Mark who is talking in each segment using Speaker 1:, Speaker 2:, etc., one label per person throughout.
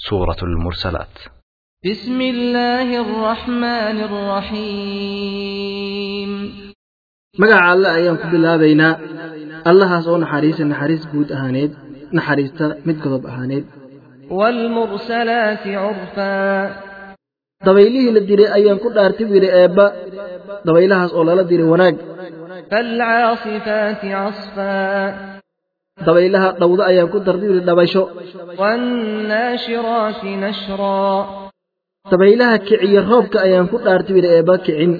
Speaker 1: سورة المرسلات.
Speaker 2: بسم الله الرحمن الرحيم.
Speaker 3: مقع الله أيام قبل الله بينا. الله سوى نحريس نحريس بود أهانيد. نحريس تمد قضب أهانيد.
Speaker 2: والمرسلات عرفا.
Speaker 3: دبيليه لديري أيام قد أرتبه لأبا دبيلها سؤال الله وناك
Speaker 2: فالعاصفات عصفا.
Speaker 3: Dabaylaha dhawdo ayaan ku dartay wihi dhabasho dabaylaha kiciya roobka ayaan ku dhaartay wihi eebba kicin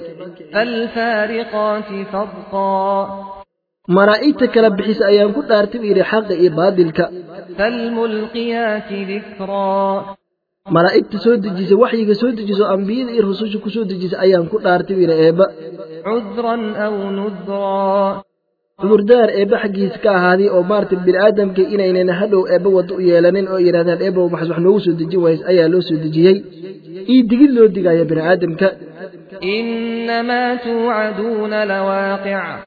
Speaker 3: malaa'igta kala bixisa ayaan ku dhaartay wihi xaqa iyo baadilka malaa'igta soo dejisa waxyiga soo dejiso ambiyada iyo rususha ku soo dejisa ayaan ku dhaartay wihi cudurdaar eebba xaggiis ka ahaaday oo maarata bini'aadamka inaynan hadhow eebba waddo u yeelanin oo yidhahdaan eebbow maxas wax noogu soo dejin waayes ayaa loo soo dejiyey. Io digid loo digaya bini'aadamka
Speaker 2: inamaa tuucaduuna
Speaker 3: lawaaqic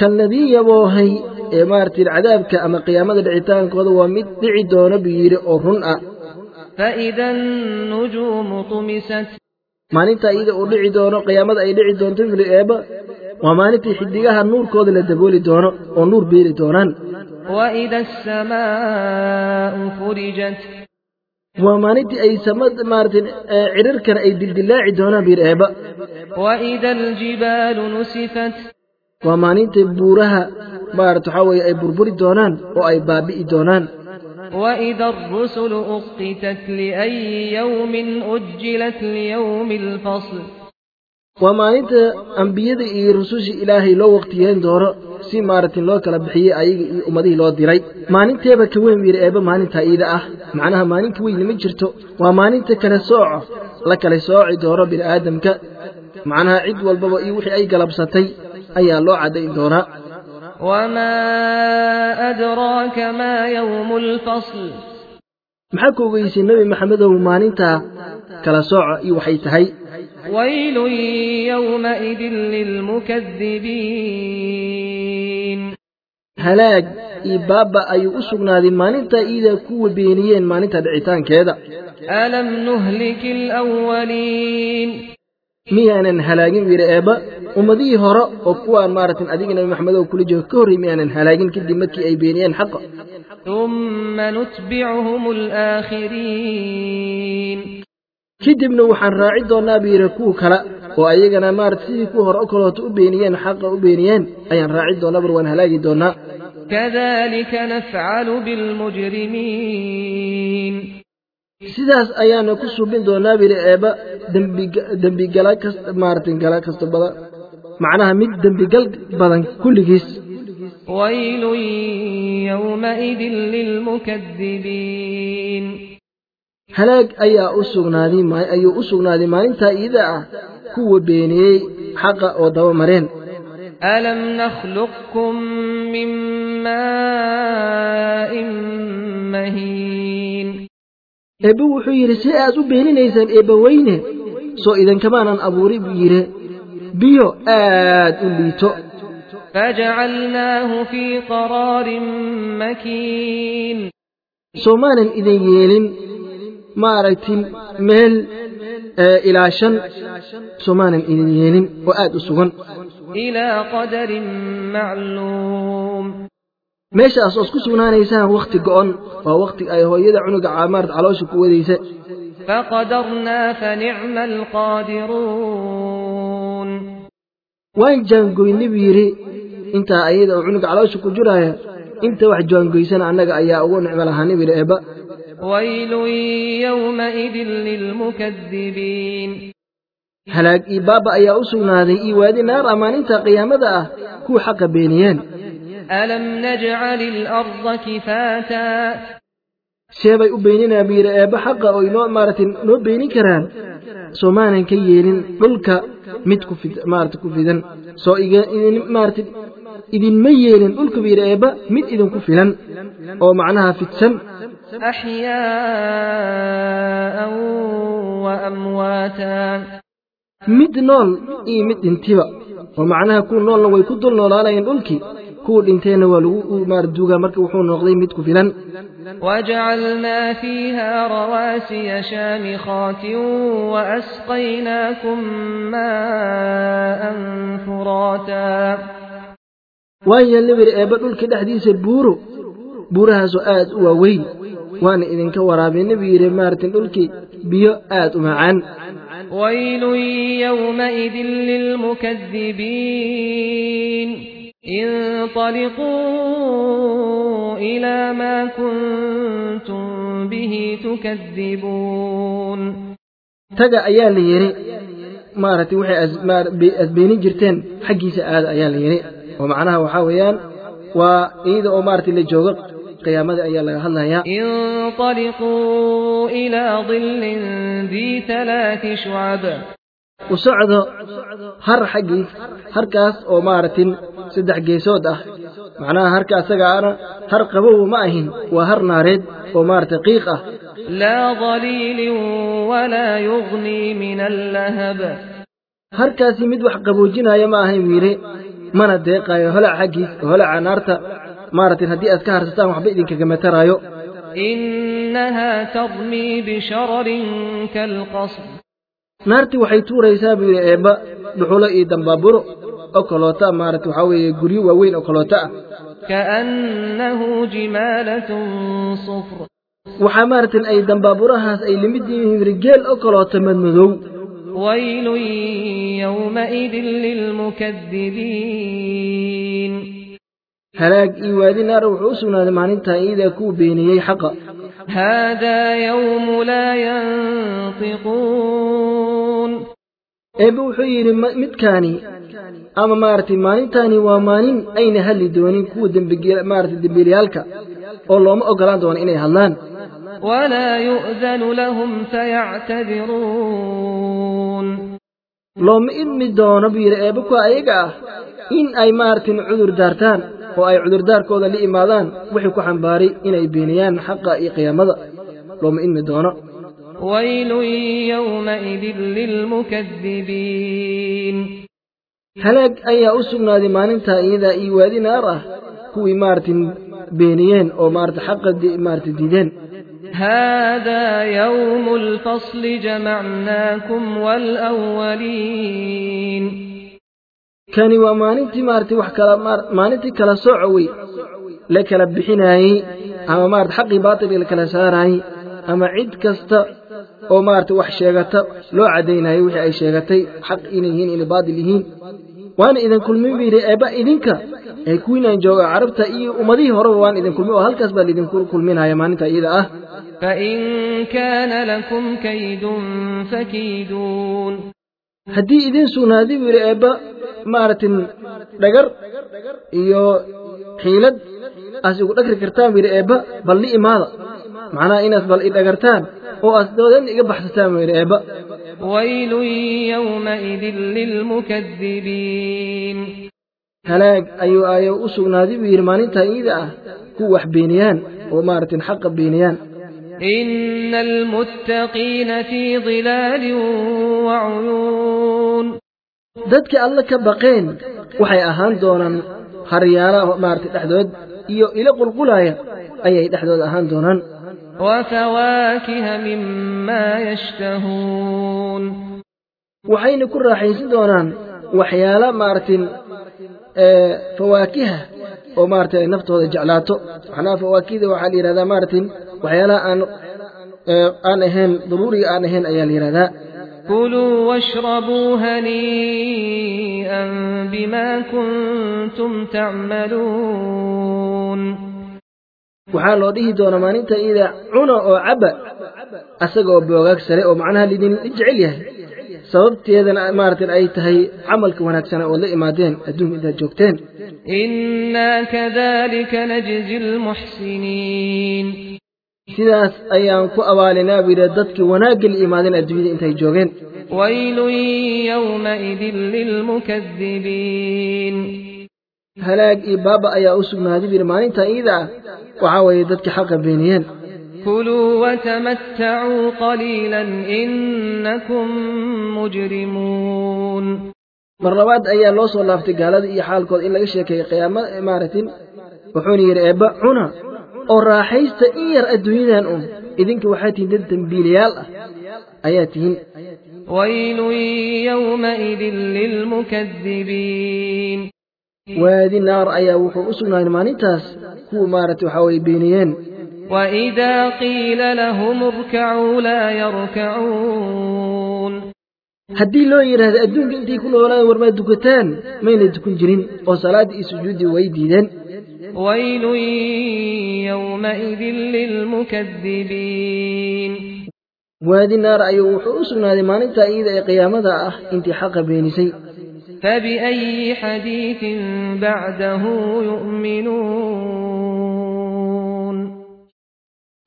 Speaker 3: kanladii yaboohay ee maarata cadaabka ama qiyaamada dhicitaankooda waa mid dhici doona buu yidhi oo run ah.
Speaker 2: Faida nujuumu tumisat.
Speaker 3: Maalintaa iyada uu dhici doono qiyaamada ay dhici doonto yuli eebba waa maalintii xiddigaha nuurkooda la dabooli doono oo nuur beeli doonaan
Speaker 2: وإذا السماء فرجت
Speaker 3: waa maalintii ay samad maaragtay cidharkana ay dildillaaci doonaan buu yidhi eebba
Speaker 2: وإذا الجبال نسفت
Speaker 3: waa maalinta buuraha maarata waxaa weeye ay burburi doonaan oo ay baabi'i doonaan
Speaker 2: وإذا الرسل أقتت لأي يوم أجلت ليوم الفصل
Speaker 3: waa maalinta ambiyada iyo rusushii ilaahay loo waqtiyeyn doono si maaragtay loo kala bixiyey ayaga iyo ummadihii loo diray maalinteeba ka weyn wiiri eebba maalintaa iida ah macnaha maalinka weyni ma jirto waa maalinta kala sooco la kala sooci doono bini'aadamka macnaha cid walbaba iyo wixii ay galabsatay ayaa loo caddayn doonaa maxaa ka ogeysay nebi maxamedow maalintaa kala sooco iyo waxay tahay
Speaker 2: ويل يومئذ للمكذبين
Speaker 3: halaag iyo baabba ayuu u sugnaaday maalintaa iidaa kuwa beeniyeen maalinta dhicitaankeeda
Speaker 2: ألم نهلك الأولين
Speaker 3: miyaanan halaagin wiiri eebba ummadihii hore oo kuwaan maaragtay adiga nebi maxamedow kula jooga ka horrey miyaanan halaagin kadib markii ay beeniyeen xaqa
Speaker 2: ثم نتبعهم الآخرين
Speaker 3: kadibna waxaan raaci doonnaa yidhi kuwa kale oo ayagana maaragtay sidii kuwa hore o kaleoto u beeniyeen xaqa u beeniyeen ayaan raaci doonnaa bar waan halaagi doonnaa
Speaker 2: كذلك نفعل بالمجرمين
Speaker 3: sidaas ayaana ku subin doonaa bili eeba dembigala maarata gala kasta badan macnaha mid dembigal badan kulligiis. Halaag ayaa u sugnaaday ayuu u sugnaaday maalintaa iida ah. Kuwa beeniyey xaqa oo daba mareen.
Speaker 2: Alam nakhluqkum min maain mahiin.
Speaker 3: Eebbe wuxuu yidhi si aad u beeninaysaan eebba weyne soo idinkamaanan abuuray buu yidhi biyo aad u liito
Speaker 2: فجعلناه في قرار مكين
Speaker 3: soo maanan idin yeelin maaragtay meel ee, ilaa shan soo maanan idin yeelin oo aad u sugan
Speaker 2: إلى قدر معلوم
Speaker 3: meeshaas oos ku sugnaanaysaan wakhti go'on waa wakhti ay hooyada cunuga caamaar caloosha ku wadaysa. Waan jaangoynay buu yidhi intaa ayada oo cunuga caloosha ku jiraaya inta wax jaangoysana annaga ayaa ugu nicmo lahaani bidhi eebba halaag iyo baaba ayaa u sugnaaday io waadi naara maalinta qiyaamada ah kuu xaqa beeniyeen.
Speaker 2: ألم نجعل الأرض كفاتا
Speaker 3: oo inoo maaragtay noo beenin karaan soo maanan ka yeelin dhulka mid ku fid maaragtay ku fidan soo iga idin maaragtay idinma yeelin dhulka buu yidhi eebba mid idinku filan oo macnaha fidsan
Speaker 2: أحياء وأمواتا
Speaker 3: mid dhintiba oo macnaha kuwa noolna way ku dul noolaanayeen dhulkii kuwa dhinteenna waa lagu maar duugaa marka wuxuu noqday mid ku filan
Speaker 2: وجعلنا فيها رواسي شامخات وأسقيناكم ماء فراتا
Speaker 3: dhexdiisa buuro buurahaasoo aad u waaweyn waana idinka waraabinna buu yidhi maartin dhulkii biyo aad u macaan
Speaker 2: ويل يومئذ للمكذبين انطلقوا إلى ما كنتم به تكذبون.
Speaker 3: تقى أيال ليري مارتي وحي أزبيني مار جرتين حقي سأل أيال ليري ومعناها وحاويان وإذا أمارتي لجوغق قيامة أيال لها
Speaker 2: انطلقوا إلى ظل ذي ثلاث شعب.
Speaker 3: u socdo har xaggiis harkaas oo maaragtin saddex geesood ah. Macnaha harka asagaana har qabow ma ahin waa har naareed oo maaragtay qiiq ah. Harkaasi mid wax qaboojinaya ma ahan wiile mana deeqaayo holac xaggiis holaca naarta. Maaragtin haddii aad ka harsataan waxba idinkagama taraayo naartii waxay tuuraysaa buu yidhi eebba dhuxulo iyo dambaaburo oo kaloota maaragta waxaa weeye guryo waaweyn oo kaloota ah
Speaker 2: كأنه جمالة صفر
Speaker 3: waxaa maaragtin ay dambaaburahaas ay limid yihiin yidhi geel oo kaloota madmadow
Speaker 2: ويل يومئذ للمكذبين
Speaker 3: naara wuxuu u sugnaaday maalintaa iyadaa kuu beeniyey xaqa
Speaker 2: هذا يوم لا ينطقون
Speaker 3: eebe wuxuu yidhi midkaani ama maaragtay maalintaani waa maalin ayna hadli doonin kuwa maaragtay dembiilayaalka oo looma ogolaan doono inay hadlaan. Looma idmi doono buu yidhi eebbe kuwa ayaga ah in ay maaragtay cudur daartaan oo ay cudurdaarkooda la imaadaan wixii ku xambaaray inay beeniyaan xaqa iyo qiyaamada. Looma idmi doono.
Speaker 2: ويل يومئذ للمكذبين.
Speaker 3: هلق أي أسر نادي ما ننتا إذا إيوادي نارا؟ كوي مارتن بينيين أو مارت حق مارت ديدين.
Speaker 2: هذا يوم الفصل جمعناكم والأولين.
Speaker 3: كان وما ننتي مارتي وحكال مار... ما ننتي كلا سعوي لك لبحناي أما مارت حقي باطل لك لساراي أما عيد كستا oo maarata wax sheegata loo caddaynayo wixii ay sheegatay xaq inay yihiin inay baadil yihiin. Waana idin kulmin bu yidhi eebba idinka. Ee kuwiinaan jooga carabta iyo ummadihii horeba waan idin kulmin oo halkaas baa laidinku kulminaya maalinta iyada ah. Haddii idiin sugnaaday buu yidhi eebba maaragtin dhagar iyo xiilad aas igu dhagri kartaan buu yidhi eebba bal imaada. Macnaha inaas bal i dhagartaan oo aas doodan iga baxsataan buu yidhi eebba
Speaker 2: ويل يومئذ للمكذبين
Speaker 3: halaag ayuu aayo u sugnaaday buu yidhi maalintaa iida ah kuwa wax beeniyaan oo maaragtin xaqa beeniyaan
Speaker 2: إن المتقين في ظلال وعيون
Speaker 3: alle ka baqeen waxay ahaan doonaan haryaala maaragtay dhexdood iyo ilo qulqulaya ayay dhexdooda ahaan doonaan
Speaker 2: وفواكه مما يشتهون.
Speaker 3: وحين كرة حين سدونان وحيالا مارتن آه، فواكه ومارتن النفط نفط هذا جعلاته حنا فواكه وحالي رذا مارتن وحيالا آن آه، ان اهين ضروري ان اهين أيالي رذا
Speaker 2: كلوا واشربوا هنيئا بما كنتم تعملون.
Speaker 3: waxaa loo dhihi doonaa maalinta ida cuna oo cabba asagaoo boogaag sare oo macnaha lidin jecel yahay. Sababteedana maarata ay tahay camalka wanaagsana ood la imaadeen adduunka intaad joogteen. Sidaas ayaan ku abaalinaa buu yidha dadkii wanaagga la imaadeen adduunyada intay joogeen. Halaag iyo baaba ayaa u sugnaaday yidhi maalinta iyada ah waxaa weeye dadkii xaqa beeniyeen
Speaker 2: كلوا وتمتعوا قليلا إنكم مجرمون
Speaker 3: mar labaad ayaa loo soo laaftay gaalada iyo xaalkooda in laga sheekeeyo qiyaama maaratin wuxuuna yidhi eebba cuna oo raaxaysta in yar adduunyadan un idinka waxaa tihiin dad dembiilayaal ah ayaa tihiin
Speaker 2: ويل يومئذ للمكذبين
Speaker 3: وهذه النار أي وحو أسونا المانيتاس هو مارت حوي بينيين
Speaker 2: وإذا قيل لهم اركعوا لا يركعون.
Speaker 3: هدي لو يره الدنيا انت يكون ولا ورما دكتان ما يلدكون جرين؟ وصلاة سجود ويديدان
Speaker 2: ويل يومئذ للمكذبين.
Speaker 3: وهذه النار أي وحو أسونا المانيتا إذا قيامتها انت حق بينيسي
Speaker 2: فبأي حديث بعده يؤمنون؟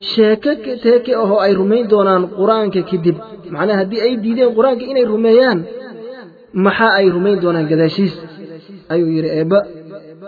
Speaker 3: شاكك تاكي أهو أي رمي دونان قرآن كدب معنى هدي أي ديدين قرآن كي اي رميان. محا أي رمي دونان قداشيس. أيو يري